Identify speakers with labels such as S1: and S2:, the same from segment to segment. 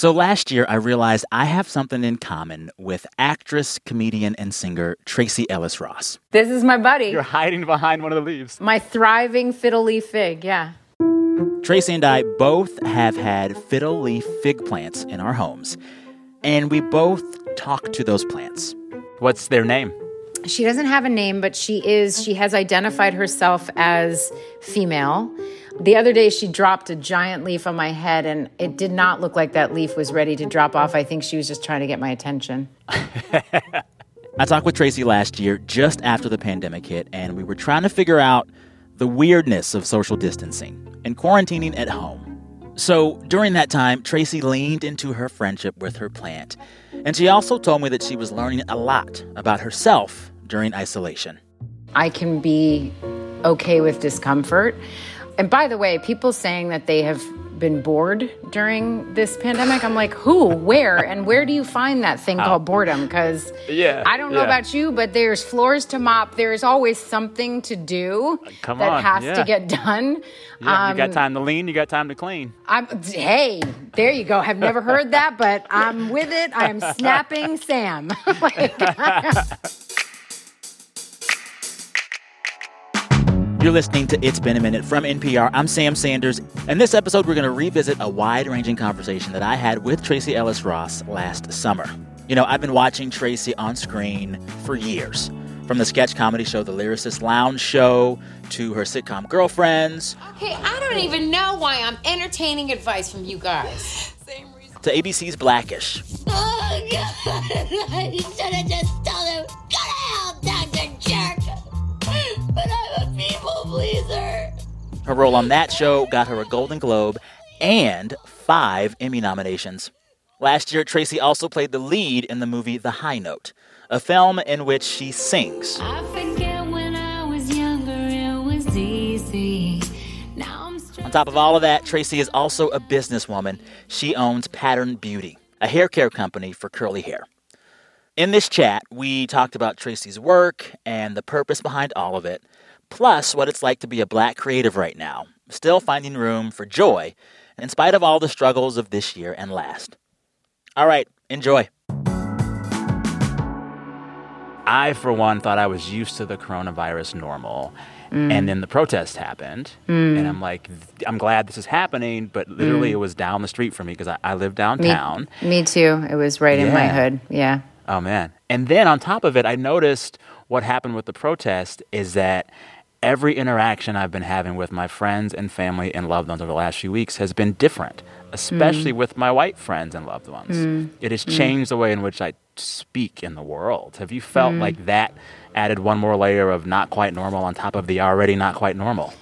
S1: So last year, I realized I have something in common with actress, comedian, and singer Tracee Ellis Ross.
S2: This is my buddy.
S3: You're hiding behind one of the leaves.
S2: My thriving fiddle leaf fig, yeah.
S1: Tracee and I both have had fiddle leaf fig plants in our homes, and we both talk to those plants.
S3: What's their name?
S2: She doesn't have a name, but she is, she has identified herself as female. The other day, she dropped a giant leaf on my head, and it did not look like that leaf was ready to drop off. I think she was just trying to get my attention.
S1: I talked with tracee last year, just after the pandemic hit, and we were trying to figure out the weirdness of social distancing and quarantining at home. So during that time, tracee leaned into her friendship with her plant. And she also told me that she was learning a lot about herself during isolation.
S2: I can be okay with discomfort. And by the way, people saying that they have been bored during this pandemic, I'm like, who, where, and where do you find that thing called boredom? Because
S3: Yeah,
S2: I don't know
S3: yeah.
S2: about you, but there's floors to mop. There's always something to do
S3: Come
S2: that
S3: on,
S2: has
S3: yeah.
S2: to get done.
S3: Yeah, you got
S2: Um,
S3: time to lean, you got time to clean.
S2: I'm, hey, there you go. I've never heard that, but I'm with it. I'm snapping Sam. Like,
S1: You're listening to It's Been a Minute from NPR. I'm Sam Sanders. And this episode, we're going to revisit a wide ranging conversation that I had with Tracee Ellis Ross last summer. You know, I've been watching Tracy on screen for years. From the sketch comedy show The Lyricist Lounge Show to her sitcom Girlfriends
S4: Okay, I don't even know why I'm entertaining advice from you guys.
S1: to ABC's Blackish.
S5: Oh, God. You should have just told him,
S1: Her role on that show got her a Golden Globe and five Emmy nominations. Last year, Tracee also played the lead in the movie The High Note, a film in which she sings.
S5: I forget when I was younger, it was easy. Now I'm
S1: On top of all of that, Tracee is also a businesswoman. She owns Pattern Beauty, a hair care company for curly hair. In this chat, we talked about Tracee's work and the purpose behind all of it, plus what it's like to be a black creative right now, still finding room for joy in spite of all the struggles of this year and last. All right, enjoy.
S3: I, for one, thought I was used to the coronavirus normal. Mm. And then the protest happened. Mm. And I'm like, I'm glad this is happening, but literally mm. it was down the street from me because I, I live downtown.
S2: me too. It was right in my hood. Yeah.
S3: Oh man. And then on top of it, I noticed what happened with the protest is that every interaction I've been having with my friends and family and loved ones over the last few weeks has been different, especially mm. with my white friends and loved ones. Mm. It has mm. changed the way in which I speak in the world. Have you felt like that added one more layer of not quite normal on top of the already not quite normal?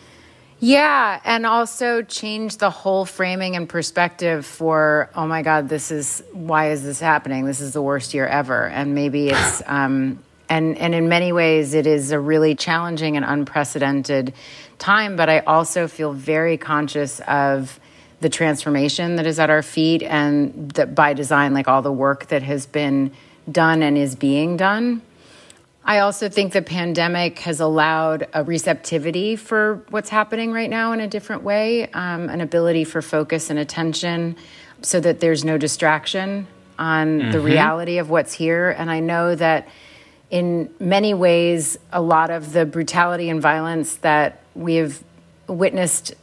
S2: Yeah, and also change the whole framing and perspective for, oh my God, this is why is this happening? This is the worst year ever. And maybe it's um and and in many ways it is a really challenging and unprecedented time, but I also feel very conscious of the transformation that is at our feet and that by design, like all the work that has been done and is being done. I also think the pandemic has allowed a receptivity for what's happening right now in a different way, um, an ability for focus and attention so that there's no distraction on the reality of what's here. And I know that in many ways, a lot of the brutality and violence that we have witnessed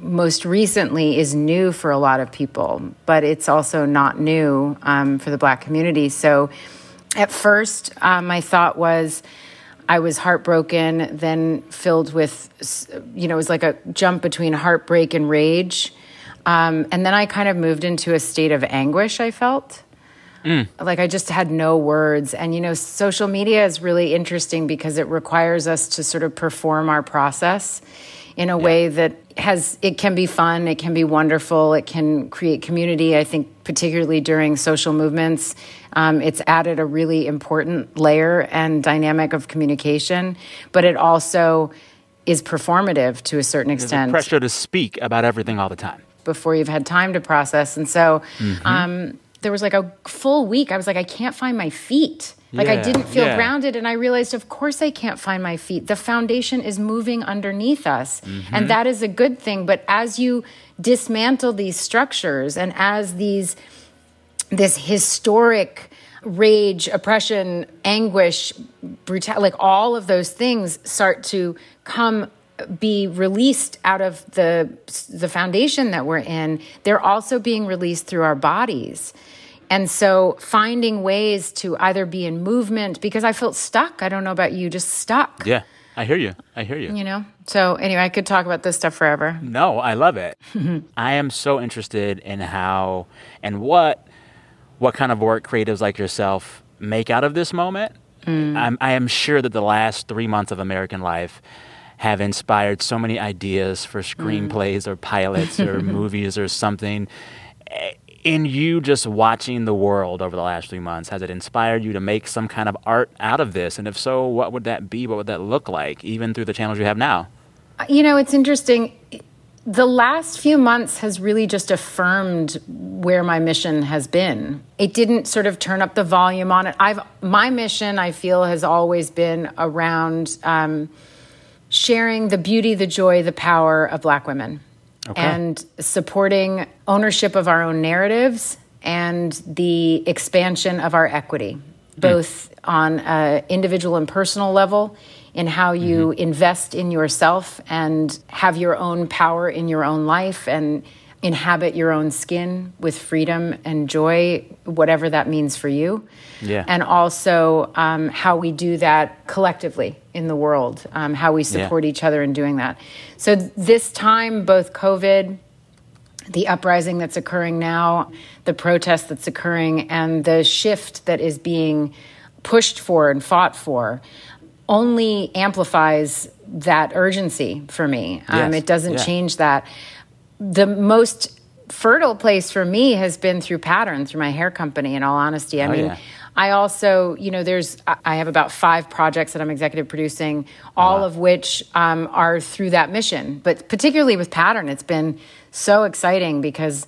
S2: most recently is new for a lot of people, but it's also not new um, for the Black community. So at first, uh, my thought was I was heartbroken, then filled with, you know, it was like a jump between heartbreak and rage. Um, and then I kind of moved into a state of anguish, I felt. Like I just had no words. And, you know, social media is really interesting because it requires us to sort of perform our process in a way that has, it can be fun, it can be wonderful, it can create community. I think, particularly during social movements, um, it's added a really important layer and dynamic of communication, but it also is performative to a certain
S3: There's a
S2: extent
S3: pressure to speak about everything all the time.
S2: before you've had time to process. And so um, there was like a full week. I was like, I can't find my feet. Like I didn't feel
S3: yeah.
S2: grounded. And I realized, of course, I can't find my feet. The foundation is moving underneath us. And mm-hmm. that is a good thing. But as you dismantle these structures and as these this historic rage, oppression, anguish, brutality, like all of those things start to come be released out of the the foundation that we're in they're also being released through our bodies and so finding ways to either be in movement because i felt stuck i don't know about you just stuck
S1: Yeah, I hear you. I hear you.
S2: you know so anyway i could talk about this stuff forever
S1: No, I love it. I am so interested in how and what what kind of work creatives like yourself make out of this moment. Mm. I'm, I am sure that the last three months of American life have inspired so many ideas for screenplays mm. or pilots or movies or something. Eh, In you just watching the world over the last three months, has it inspired you to make some kind of art out of this? And if so, what would that be? What would that look like, even through the channels you have now?
S2: You know, it's interesting. The last few months has really just affirmed where my mission has been. It didn't sort of turn up the volume on it. I've my mission, I feel, has always been around um, sharing the beauty, the joy, the power of Black women, and supporting ownership of our own narratives and the expansion of our equity, hmm. both on an individual and personal level, in how you mm-hmm. invest in yourself and have your own power in your own life and inhabit your own skin with freedom and joy, whatever that means for you.
S1: Yeah.
S2: And also um, how we do that collectively in the world, um, how we support each other in doing that. So, this time, both COVID, the uprising that's occurring now, the protest that's occurring, and the shift that is being pushed for and fought for only amplifies that urgency for me. Um,
S1: Yes.
S2: it doesn't
S1: Yeah.
S2: change that. The most fertile place for me has been through Pattern, through my hair company, in all honesty. I
S1: Oh,
S2: mean,
S1: yeah.
S2: I also, you know, there's, I- have about five projects that I'm executive producing, all of which um, are through that mission. But particularly with Pattern, it's been so exciting because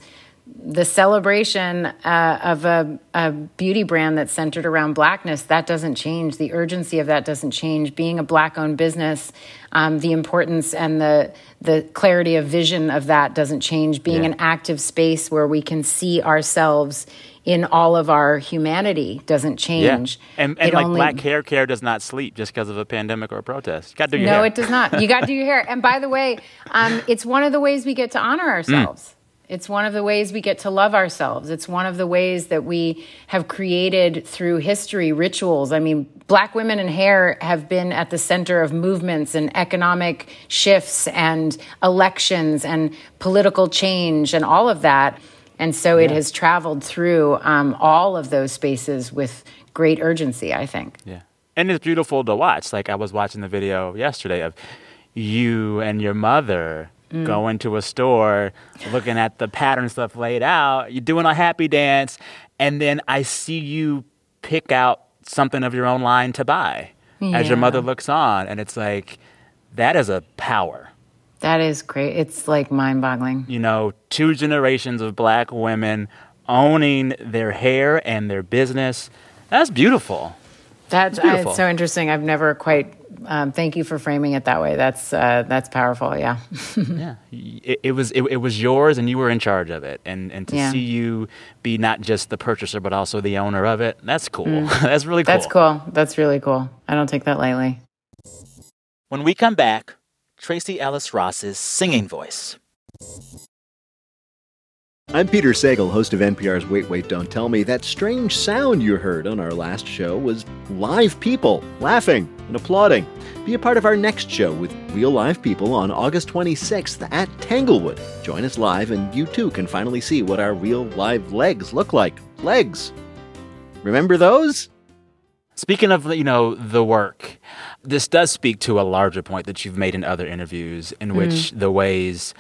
S2: the celebration uh, of a, a beauty brand that's centered around blackness that doesn't change the urgency of that doesn't change being a black owned business um, the importance and the the clarity of vision of that doesn't change being
S1: Yeah.
S2: an active space where we can see ourselves in all of our humanity doesn't change
S1: Yeah. And, and
S2: It
S1: like
S2: only-
S1: black hair care does not sleep just because of a pandemic or a protest. You got to do your
S2: no,
S1: hair.
S2: it does not. You got to do your hair. And by the way, um, it's one of the ways we get to honor ourselves. It's one of the ways we get to love ourselves. It's one of the ways that we have created through history rituals. I mean, black women and hair have been at the center of movements and economic shifts and elections and political change and all of that. And so it has traveled through um, all of those spaces with great urgency, I think.
S1: Yeah. And it's beautiful to watch. Like I was watching the video yesterday of you and your mother
S2: Mm.
S1: going to a store, looking at the pattern stuff laid out, you're doing a happy dance, and then I see you pick out something of your own line to buy as your mother looks on. And it's like, that is a power.
S2: That is great. It's like mind boggling.
S1: you know, two generations of black women owning their hair and their business. That's beautiful.
S2: That's
S1: beautiful.
S2: it's so interesting. I've never quite. Um, thank you for framing it that way. That's uh, that's powerful. Yeah.
S1: Yeah, it, it was it, it was yours, and you were in charge of it. And and to
S2: Yeah.
S1: see you be not just the purchaser, but also the owner of it, that's cool. that's really cool.
S2: Mm. That's cool. That's really cool. I don't take that lightly.
S6: When we come back, Tracee Ellis Ross's singing voice.
S7: I'm Peter Sagal, host of NPR's Wait, Wait, Don't Tell Me. That strange sound you heard on our last show was live people laughing and applauding. Be a part of our next show with real live people on August 26th at Tanglewood. Join us live, and you too can finally see what our real live legs look like. Legs. Remember those?
S1: Speaking of you know the work, this does speak to a larger point that you've made in other interviews, in mm. which the ways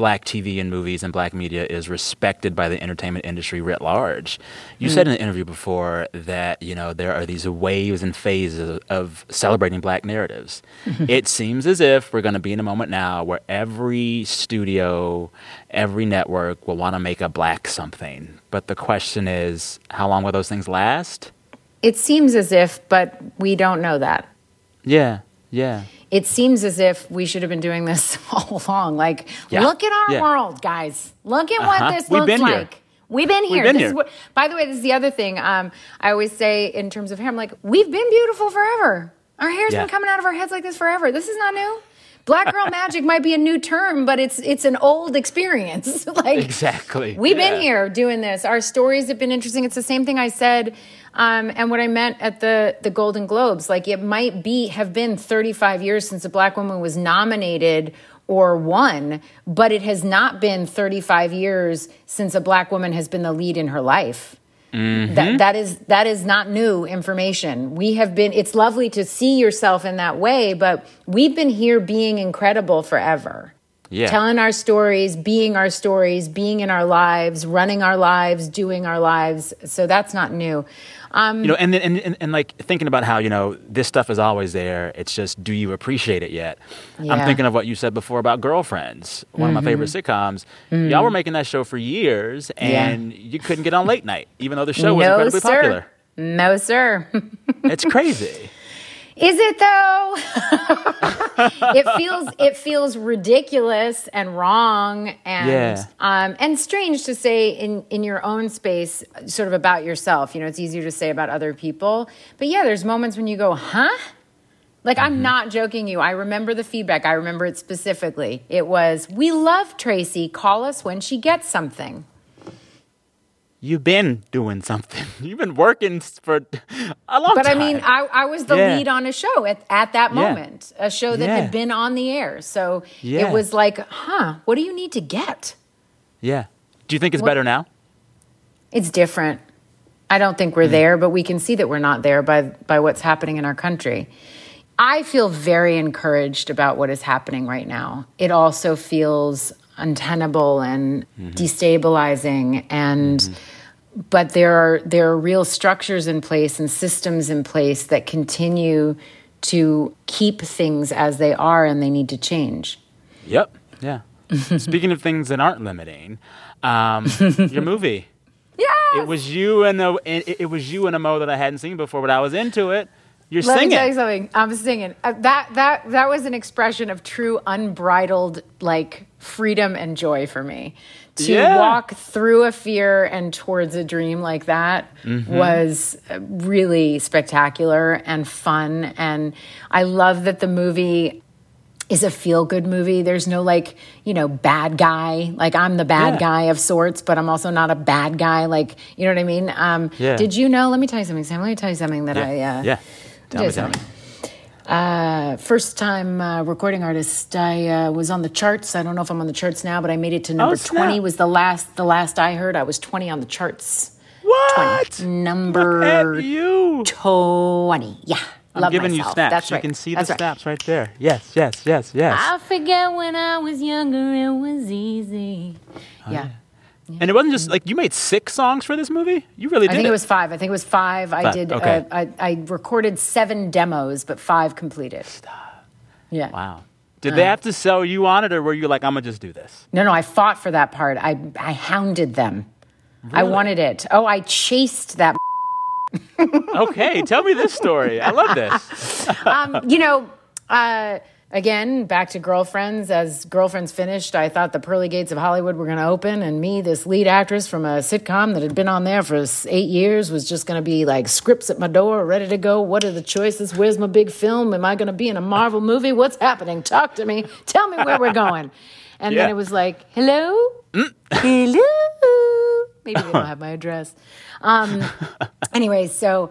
S1: black TV and movies and black media is respected by the entertainment industry writ large. You mm-hmm. said in an interview before that you know there are these waves and phases of celebrating black narratives. Mm-hmm. it seems as if we're going to be in a moment now where every studio, every network will want to make a black something. But the question is, how long will those things last?
S2: It seems as if, but we don't know that.
S1: Yeah, yeah.
S2: It seems as if we should have been doing this all along. Like,
S1: Yeah.
S2: look at our
S1: Yeah.
S2: world, guys. Look at
S1: Uh-huh.
S2: what this
S1: We've
S2: looks
S1: been here.
S2: like. We've been here.
S1: been
S2: This
S1: here.
S2: Is what, by the way, this is the other thing. Um, I always say in terms of hair, I'm like, we've been beautiful forever. Our hair's
S1: Yeah.
S2: been coming out of our heads like this forever. This is not new. Black girl magic might be a new term, but it's it's an old experience. like
S1: Exactly.
S2: We've
S1: Yeah.
S2: been here doing this. Our stories have been interesting. It's the same thing I said, um, and what I meant at the the Golden Globes. Like it might be have been 35 years since a black woman was nominated or won, but it has not been 35 years since a black woman has been the lead in her life.
S1: Mm-hmm.
S2: That that is that is not new information. We have been. It's lovely to see yourself in that way, but we've been here being incredible forever
S1: Yeah.
S2: telling our stories, being our stories, being in our lives, running our lives, doing our lives. So that's not new. Um,
S1: you know, and, and and and like thinking about how you know this stuff is always there. It's just, do you appreciate it yet? I'm thinking of what you said before about Girlfriends, one of my favorite sitcoms. Y'all were making that show for years,
S2: Mm-hmm. Yeah.
S1: and you couldn't get on late night, even though the show was
S2: no,
S1: incredibly
S2: sir.
S1: popular.
S2: No, sir.
S1: It's crazy.
S2: Is it though? it feels it feels ridiculous and wrong and
S1: Yeah.
S2: um, and strange to say in in your own space, sort of about yourself. You know, it's easier to say about other people, but yeah, there's moments when you go, huh? Like I'm not joking you. I remember the feedback. I remember it specifically. It was, "We love Tracee. Call us when she gets something."
S1: You've been doing something. You've been working for a long time
S2: But I mean, I, I was the
S1: Yeah.
S2: lead on a show at, at that
S1: Yeah.
S2: moment, a show that
S1: Yeah.
S2: had been on the air. So
S1: Yeah.
S2: it was like, huh, what do you need to get?
S1: yeah. Do you think it's
S2: What-
S1: better now?
S2: It's different. I don't think we're mm. there, but we can see that we're not there by, by what's happening in our country. I feel very encouraged about what is happening right now. It also feels untenable and destabilizing and but there are there are real structures in place and systems in place that continue to keep things as they are and they need to change.
S1: Yep. Yeah. Speaking of things that aren't limiting, um, your movie.
S2: Yeah.
S1: It was you and a it, it was you and a Mo that I hadn't seen before, but I was into it. You're
S2: Let
S1: singing.
S2: me tell you something. I'm singing. Uh, that that that was an expression of true unbridled like freedom and joy for me. To
S1: Yeah.
S2: walk through a fear and towards a dream like that
S1: Mm-hmm.
S2: was uh, really spectacular and fun. And I love that the movie is a feel good movie. There's no like, you know, bad guy. Like I'm the bad
S1: Yeah.
S2: guy of sorts, but I'm also not a bad guy. Like, you know what I mean? Um,
S1: Yeah.
S2: Did you know? Let me tell you something, Sam. Let me tell you something that. I. Uh,
S1: yeah. Tell me, tell me.
S2: Uh, first time uh, recording artist. I uh, was on the charts. I don't know if I'm on the charts now, but I made it to number
S1: Oh,
S2: 20. Was the last the last I heard. I was 20 on the charts.
S1: What?
S2: 20. Number
S1: you.
S2: 20. Yeah.
S1: I'm
S2: Love
S1: giving you snaps.
S2: That's
S1: you
S2: right.
S1: can see
S2: That's
S1: the
S2: right.
S1: snaps right there. Yes, yes, yes, yes.
S2: I forget when I was younger, it was easy.
S1: Oh,
S2: yeah.
S1: And it wasn't just like you made six songs for this movie. You really did.
S2: I think it was five. I think it was five. I did.
S1: okay.
S2: Uh, I, I recorded seven demos, but five completed. Stop. Yeah.
S1: Wow. Did they have to sell you on it, or were you like, I'm gonna just do this?
S2: No, no, I fought for that part. I I hounded them. I wanted it. Oh, I chased that.
S1: Okay, tell me this story. I love this.
S2: Um, you know, uh, again, back to girlfriends. As girlfriends finished, I thought the pearly gates of Hollywood were going to open, and me, this lead actress from a sitcom that had been on there for eight years, was just going to be like scripts at my door, ready to go. What are the choices? Where's my big film? Am I going to be in a Marvel movie? What's happening? Talk to me. Tell me where we're going. And
S1: Yeah.
S2: then it was like, hello, hello. Maybe they don't have my address. Um, anyway, so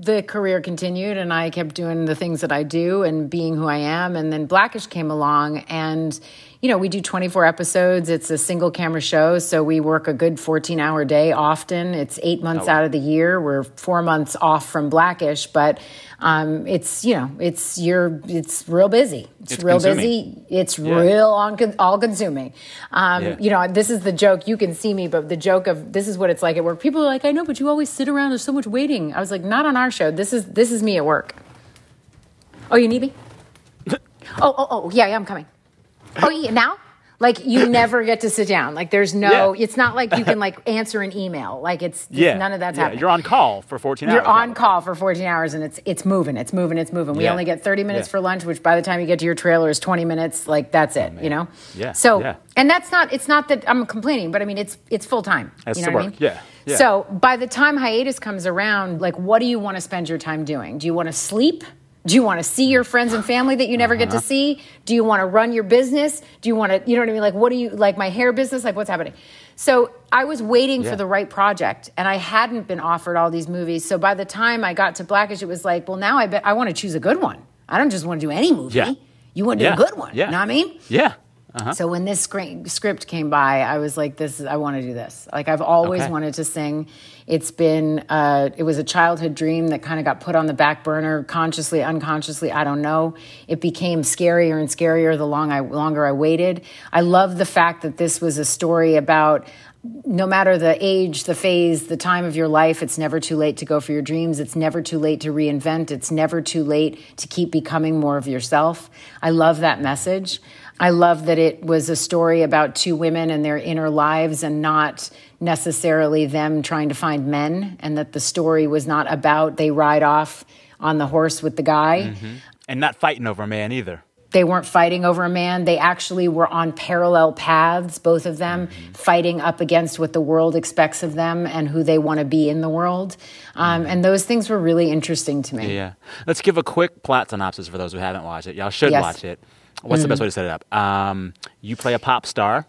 S2: the career continued and I kept doing the things that I do and being who I am. And then Blackish came along and, you know, we do 24 episodes. It's a single camera show. So we work a good 14 hour day often. It's eight months out of the year. We're four months off from Blackish, but um, it's, you know, it's, you're, it's real busy. It's,
S1: It's
S2: real
S1: consuming.
S2: busy. It's
S1: Yeah.
S2: real on, all consuming. Um,
S1: Yeah.
S2: You know, this is the joke. You can see me, but the joke of this is what it's like at work. People are like, I know, but you always sit around. There's so much waiting. I was like, not on our show. This is this is me at work. Oh, you need me? oh, oh, oh, yeah, yeah, I'm coming. Oh, now? Like you never get to sit down. Like there's no.
S1: Yeah.
S2: It's not like you can like answer an email. Like it's
S1: Yeah.
S2: none of that's
S1: yeah.
S2: happening.
S1: You're on call for 14
S2: You're
S1: hours.
S2: on
S1: probably.
S2: call for 14 hours and it's it's moving, it's moving, it's moving. We
S1: Yeah.
S2: only get 30 minutes for lunch, which by the time you get to your trailer is 20 minutes. Like that's oh, it, you know.
S1: Yeah,
S2: So
S1: yeah.
S2: and that's not. It's not that I'm complaining, but I mean it's it's full time.
S1: That's
S2: you know
S1: the
S2: what I mean?
S1: Yeah, yeah.
S2: So by the time hiatus comes around, like what do you want to spend your time doing? Do you want to sleep? Do you want to see your friends and family that you never get to
S1: Uh-huh.
S2: see? Do you want to run your business? Do you want to, you know what I mean? Like, what do you, like my hair business? Like, what's happening? So I was waiting
S1: Yeah.
S2: for the right project and I hadn't been offered all these movies. So by the time I got to Blackish, it was like, well, now I bet I want to choose a good one. I don't just want to do any movie.
S1: Yeah.
S2: You want to
S1: Yeah.
S2: do a good one.
S1: Yeah.
S2: You know what I mean?
S1: Yeah. Uh-huh.
S2: So when this scr- script came by, I was like, "This is I want to do this." Like I've always
S1: Okay.
S2: wanted to sing. It's been uh, it was a childhood dream that kind of got put on the back burner, consciously, unconsciously. I don't know. It became scarier and scarier the long I longer I waited. I love the fact that this was a story about no matter the age, the phase, the time of your life, it's never too late to go for your dreams. It's never too late to reinvent. It's never too late to keep becoming more of yourself. I love that message. I love that it was a story about two women and their inner lives and not necessarily them trying to find men, and that the story was not about they ride off on the horse with the guy. Mm-hmm.
S1: And not fighting over a man either.
S2: They weren't fighting over a man. They actually were on parallel paths, both of them, mm-hmm. fighting up against what the world expects of them and who they want to be in the world. Um, mm-hmm. and those things were really interesting to me.
S1: Yeah. Let's give a quick plot synopsis for those who haven't watched it. Y'all should
S2: Yes.
S1: watch it. What's the best way to set it up? Um, you play a pop star.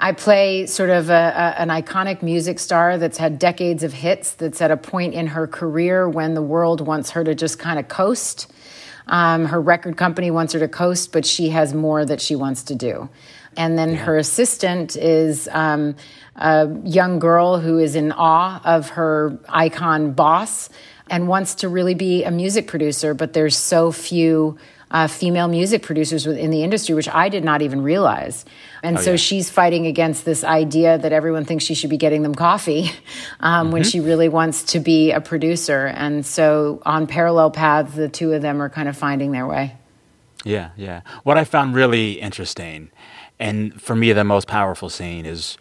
S2: I play sort of a, a, an iconic music star that's had decades of hits, that's at a point in her career when the world wants her to just kind of coast. Um, her record company wants her to coast, but she has more that she wants to do. And then her assistant is um, a young girl who is in awe of her icon boss and wants to really be a music producer, but there's so few uh, female music producers within the industry, which I did not even realize. And so
S1: yeah.
S2: she's fighting against this idea that everyone thinks she should be getting them coffee um, when she really wants to be a producer. And so on parallel paths, the two of them are kind of finding their way.
S1: Yeah, yeah. What I found really interesting, and for me the most powerful scene, is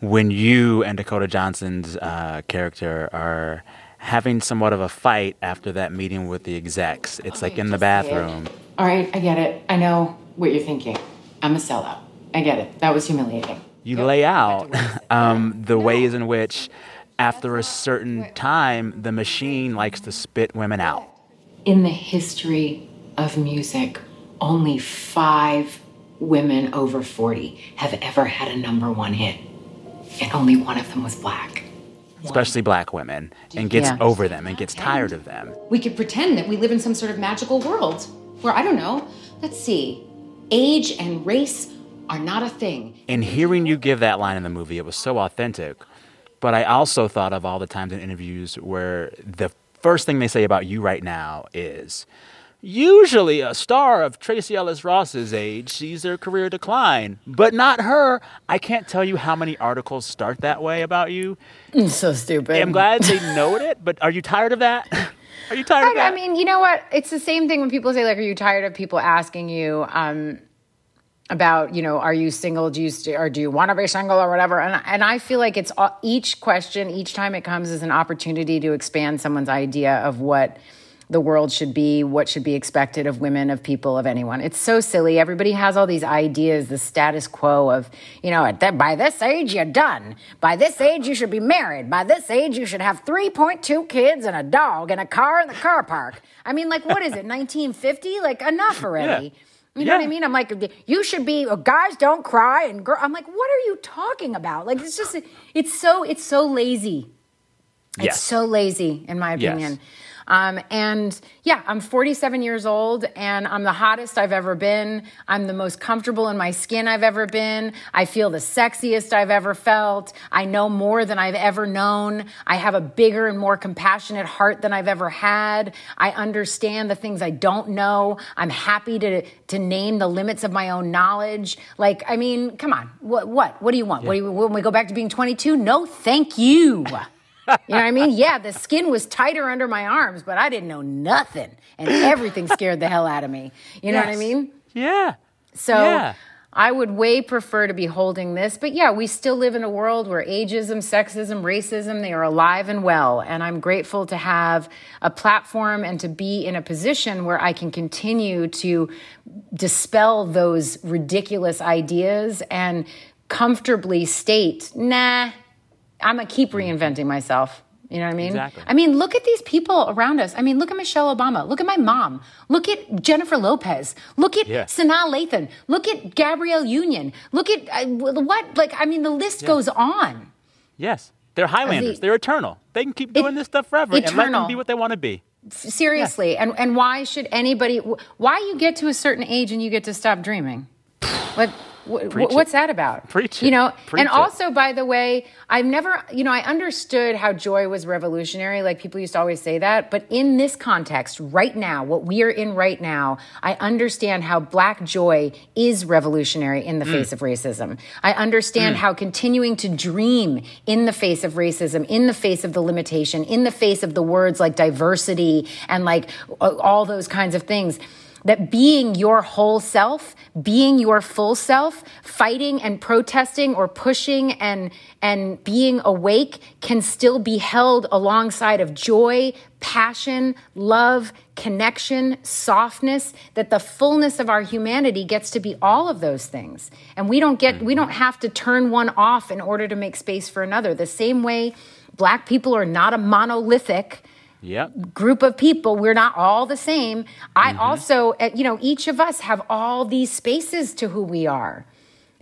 S1: when you and Dakota Johnson's uh, character are having somewhat of a fight after that meeting with the execs. It's like in the bathroom.
S2: All right, I get it. I know what you're thinking. I'm a sellout. I get it. That was humiliating.
S1: You lay out um, the ways in which, after a certain time, the machine likes to spit women out.
S2: In the history of music, only five women over 40 have ever had a number one hit, and only one of them was black.
S1: Especially black women, and gets
S2: Yeah.
S1: over them and gets tired of them.
S4: We could pretend that we live in some sort of magical world where, I don't know, let's see, age and race are not a thing.
S1: And hearing you give that line in the movie, it was so authentic. But I also thought of all the times in interviews where the first thing they say about you right now is usually a star of Tracee Ellis Ross's age sees their career decline, but not her. I can't tell you how many articles start that way about you.
S2: So stupid.
S1: I'm glad they note it, but are you tired of that? Are you tired of
S2: I,
S1: that?
S2: I mean, you know what? It's the same thing when people say, like, are you tired of people asking you um, about, you know, are you single? Do you st- or do you want to be single or whatever? And and I feel like it's all, each question, each time it comes, is an opportunity to expand someone's idea of what the world should be, what should be expected of women, of people, of anyone. It's so silly. Everybody has all these ideas, the status quo of, you know, at that, by this age, you're done. By this age, you should be married. By this age, you should have 3.2 kids and a dog and a car in the car park. I mean, like, what is it, 1950? Like, enough already. You know what I mean? I'm like, you should be. uh, Guys don't cry, and girl. I'm like, what are you talking about? Like, it's just, it's so, it's so lazy. It's so lazy, in my
S1: Yes.
S2: Um, and yeah, I'm 47 years old and I'm the hottest I've ever been. I'm the most comfortable in my skin I've ever been. I feel the sexiest I've ever felt. I know more than I've ever known. I have a bigger and more compassionate heart than I've ever had. I understand the things I don't know. I'm happy to, to name the limits of my own knowledge. Like, I mean, come on. What, what, what do you want? What do you, when we go back to being 22? No, thank you. You know what I mean? Yeah, the skin was tighter under my arms, but I didn't know nothing. And everything scared the hell out of me. You know what I mean?
S1: yeah.
S2: So
S1: Yeah.
S2: I would way prefer to be holding this. But yeah, we still live in a world where ageism, sexism, racism, they are alive and well. And I'm grateful to have a platform and to be in a position where I can continue to dispel those ridiculous ideas and comfortably state, nah, I'm to keep reinventing myself. You know what I mean?
S1: Exactly.
S2: I mean, look at these people around us. I mean, look at Michelle Obama. Look at my mom. Look at Jennifer Lopez. Look at
S1: Yeah.
S2: Sanaa Lathan. Look at Gabrielle Union. Look at uh, what? Like, I mean, the list goes on.
S1: Yes. They're Highlanders.
S2: the-
S1: They're eternal. They can keep doing this stuff forever and let them be what they want to be.
S2: Seriously. And and why should anybody? Why you get to a certain age and you get to stop dreaming? What?
S1: Preach it.
S2: what's that about?
S1: Preach
S2: You know,
S1: Preach
S2: and
S1: it.
S2: also, by the way, I've never, you know, I understood how joy was revolutionary. Like people used to always say that. But in this context, right now, what we are in right now, I understand how black joy is revolutionary in the
S1: Mm.
S2: face of racism. I understand how continuing to dream in the face of racism, in the face of the limitation, in the face of the words like diversity and like all those kinds of things that being your whole self, being your full self, fighting and protesting or pushing and and being awake can still be held alongside of joy, passion, love, connection, softness, that the fullness of our humanity gets to be all of those things. And we don't get we don't have to turn one off in order to make space for another. The same way black people are not a monolithic
S1: Yep.
S2: group of people we're not all the same. I also uh, you know each of us have all these spaces to who we are.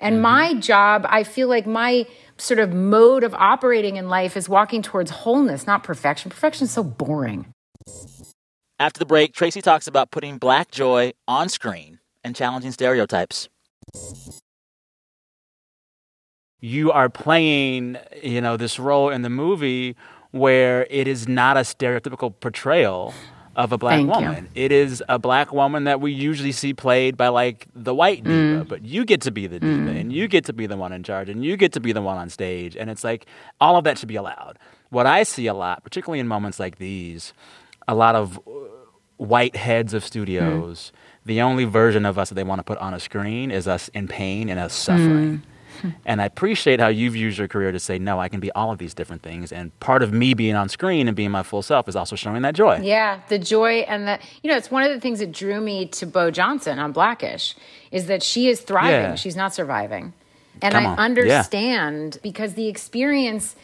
S2: And my job i feel like my sort of mode of operating in life is walking towards wholeness not perfection. Perfection is so boring.
S6: After the break, Tracee talks about putting black joy on screen and challenging stereotypes.
S1: you are playing, you know, this role in the movie where it is not a stereotypical portrayal of a black
S2: Thank you.
S1: woman. It is a black woman that we usually see played by like the white diva,
S2: Mm.
S1: but you get to be the diva and you get to be the one in charge and you get to be the one on stage and it's like all of that should be allowed. What I see a lot, particularly in moments like these, a lot of uh, white heads of studios, the only version of us that they want to put on a screen is us in pain and us suffering. Hmm. And I appreciate how you've used your career to say, no, I can be all of these different things. And part of me being on screen and being my full self is also showing that joy.
S2: Yeah, the joy and the you know, it's one of the things that drew me to Bow Johnson on Blackish is that she is thriving,
S1: Yeah.
S2: she's not surviving. And I
S1: on. Yeah.
S2: understand because the experience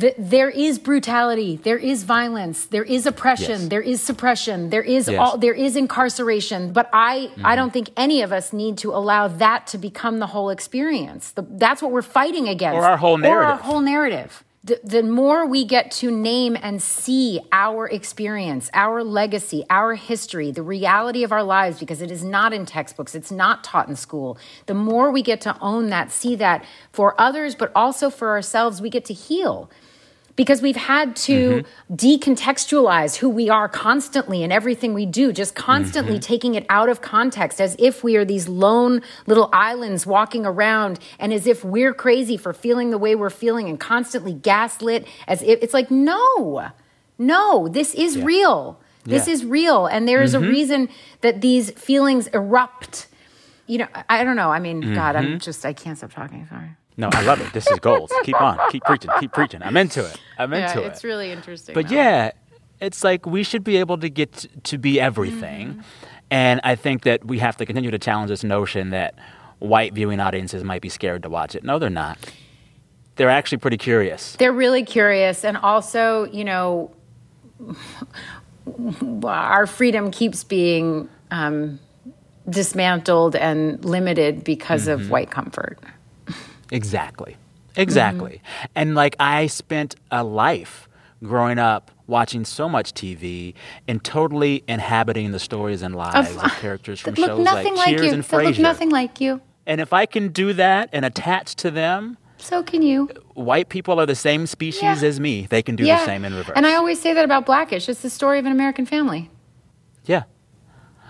S2: th- there is brutality, there is violence, there is oppression,
S1: Yes.
S2: there is suppression, there is
S1: Yes.
S2: all there is incarceration, but I
S1: Mm-hmm.
S2: I don't think any of us need to allow that to become the whole experience. The, that's what we're fighting against.
S1: Or our whole narrative,
S2: Or our whole narrative. The, the more we get to name and see our experience, our legacy, our history, the reality of our lives, because it is not in textbooks, it's not taught in school, the more we get to own that, see that for others, but also for ourselves, we get to heal. Because we've had to mm-hmm. decontextualize who we are constantly in everything we do, just constantly mm-hmm. taking it out of context as if we are these lone little islands walking around and as if we're crazy for feeling the way we're feeling and constantly gaslit as if it's like, no, no, this is real. This
S1: Yeah.
S2: is real. And there is a mm-hmm. reason that these feelings erupt. You know, I I don't know. I mean, God, I'm just, I can't stop talking. Sorry.
S1: No, I love it. This is gold. keep on. Keep preaching. Keep preaching. I'm into it. I'm into it.
S2: it's really interesting.
S1: But
S2: though.
S1: yeah, it's like we should be able to get to be everything.
S2: Mm-hmm.
S1: And I think that we have to continue to challenge this notion that white viewing audiences might be scared to watch it. No, they're not. They're actually pretty curious.
S2: They're really curious. And also, you know, our freedom keeps being um, dismantled and limited because
S1: Mm-hmm.
S2: of white comfort.
S1: Exactly. Exactly.
S2: Mm-hmm.
S1: And like I spent a life growing up watching so much TV and totally inhabiting the stories and lives of, characters from shows like
S2: like
S1: Cheers
S2: you.
S1: and
S2: That look
S1: Frasier.
S2: nothing like you.
S1: And if I can do that and attach to them,
S2: So can you.
S1: white people are the same species
S2: Yeah.
S1: as me. They can do the same in reverse.
S2: And I always say that about Blackish. It's the story of an American family.
S1: yeah.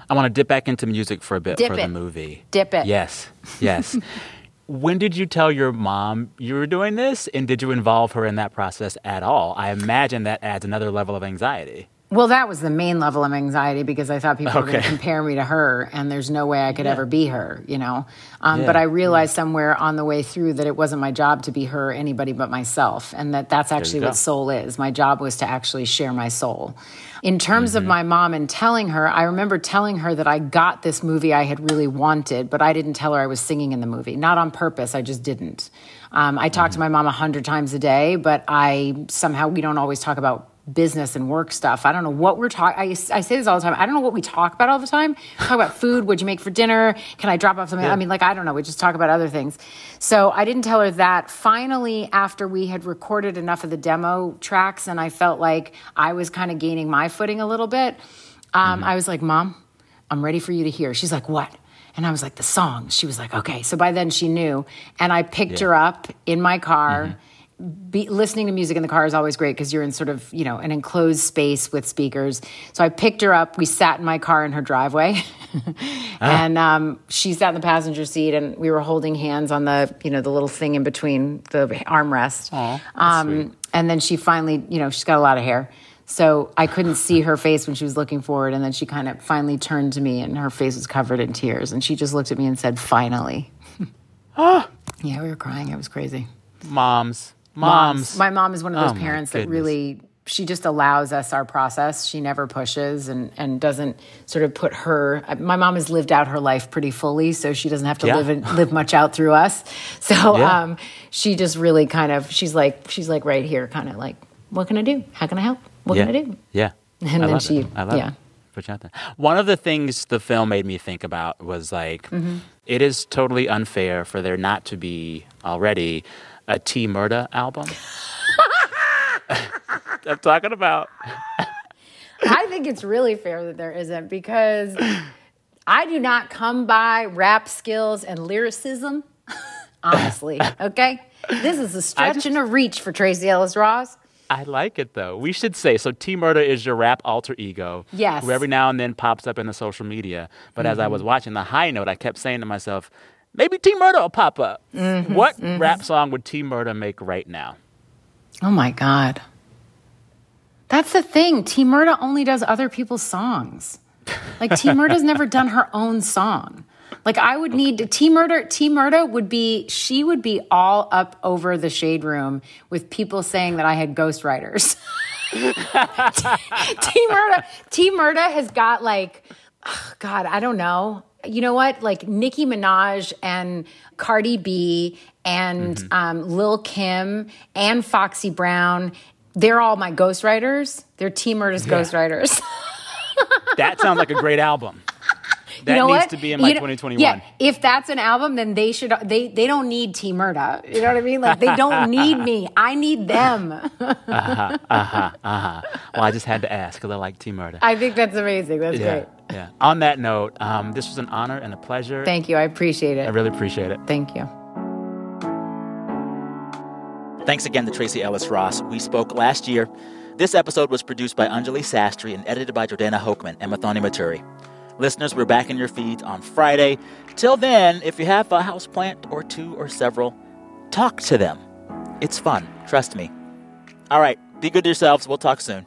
S1: I want to dip back into music for a bit
S2: Dip
S1: for the movie.
S2: Dip it.
S1: Yes. Yes. when did you tell your mom you were doing this and did you involve her in that process at all? I imagine that adds another level of anxiety.
S2: Well, that was the main level of anxiety because I thought people were going to compare me to her, and there's no way I could ever be her, you know. Um,
S1: Yeah.
S2: But I realized somewhere on the way through that it wasn't my job to be her, or anybody but myself, and that that's actually what soul is. My job was to actually share my soul. In terms
S1: Mm-hmm.
S2: of my mom and telling her, I remember telling her that I got this movie I had really wanted, but I didn't tell her I was singing in the movie. Not on purpose, I just didn't. Um, I talk to my mom a hundred times a day, but I somehow we don't always talk about business and work stuff. I don't know what we're talking. I, I say this all the time. I don't know what we talk about all the time. Talk about food. What'd you make for dinner? Can I drop off something? I mean, like I don't know. We just talk about other things. So I didn't tell her that. Finally, after we had recorded enough of the demo tracks, and I felt like I was kind of gaining my footing a little bit, um, I was like, "Mom, I'm ready for you to hear." She's like, "What?" And I was like, "The song." She was like, "Okay." So by then she knew, and I picked her up in my car be, listening to music in the car is always great because you're in sort of you know an enclosed space with speakers. So I picked her up. We sat in my car in her driveway, and um, she sat in the passenger seat, and we were holding hands on the you know the little thing in between the armrest. um, and then she finally, you know, she's got a lot of hair. So I couldn't see her face when she was looking forward, and then she kind of finally turned to me, and her face was covered in tears, and she just looked at me and said, "Finally." yeah, we were crying. It was crazy
S1: Moms. Moms.
S2: my mom is one of
S1: Oh,
S2: those
S1: my
S2: parents that really she just allows us our process. She never pushes and and doesn't sort of put her. My mom has lived out her life pretty fully, so she doesn't have to
S1: Yeah.
S2: live it, live much out through us. So
S1: Yeah.
S2: um, she just really kind of she's like she's like right here, kind of like, what can I do? How can I help? What
S1: yeah.
S2: can I do?
S1: Yeah.
S2: And
S1: I
S2: then
S1: love
S2: she-
S1: it. I love
S2: yeah.
S1: it. Put you out there. One of the things the film made me think about was like,
S2: Mm-hmm.
S1: it is totally unfair for there not to be already a T Murda album. I'm talking about.
S2: I think it's really fair that there isn't because I do not come by rap skills and lyricism. Honestly, okay, this is a stretch
S1: just-
S2: and a reach for Tracee Ellis Ross.
S1: I like it though. We should say so. T Murda is your rap alter ego.
S2: Yes.
S1: Who every now and then pops up in the social media. But as I
S2: Mm-hmm.
S1: was watching the high note, I kept saying to myself, maybe T Murda will pop up.
S2: Mm-hmm.
S1: What rap song would T Murda make right now?
S2: Oh my God. That's the thing. T Murda only does other people's songs. Like T Murda's never done her own song. Like I would need T Murda. T Murda would be. She would be all up over the shade room with people saying that I had ghostwriters. T Murda. T Murda has got like, ugh, God, I don't know. You know what? Like Nicki Minaj and Cardi B and mm-hmm. um, Lil Kim and Foxy Brown. They're all my ghostwriters. They're T Murda's ghostwriters.
S1: That sounds like a great album. That
S2: you know
S1: needs
S2: what?
S1: to be in my
S2: You know-
S1: 2021.
S2: Yeah, if that's an album, then they should. They they don't need T Murda. You know what I mean? Like they don't need me. I need them. Uh-huh, uh-huh, uh-huh.
S1: Well, I just had to ask because I like T Murda.
S2: I think that's amazing. That's
S1: yeah.
S2: great.
S1: Yeah. On that note, um, this was an honor and a pleasure.
S2: Thank you. I appreciate it.
S1: I really appreciate it.
S2: Thank you.
S6: Thanks again to Tracee Ellis Ross. We spoke last year. This episode was produced by Anjali Sastry and edited by Jordana Hochman and Mathoni Maturi. Listeners, we're back in your feeds on Friday. Till then, if you have a houseplant or two or several, talk to them. It's fun. Trust me. All right. Be good to yourselves. We'll talk soon.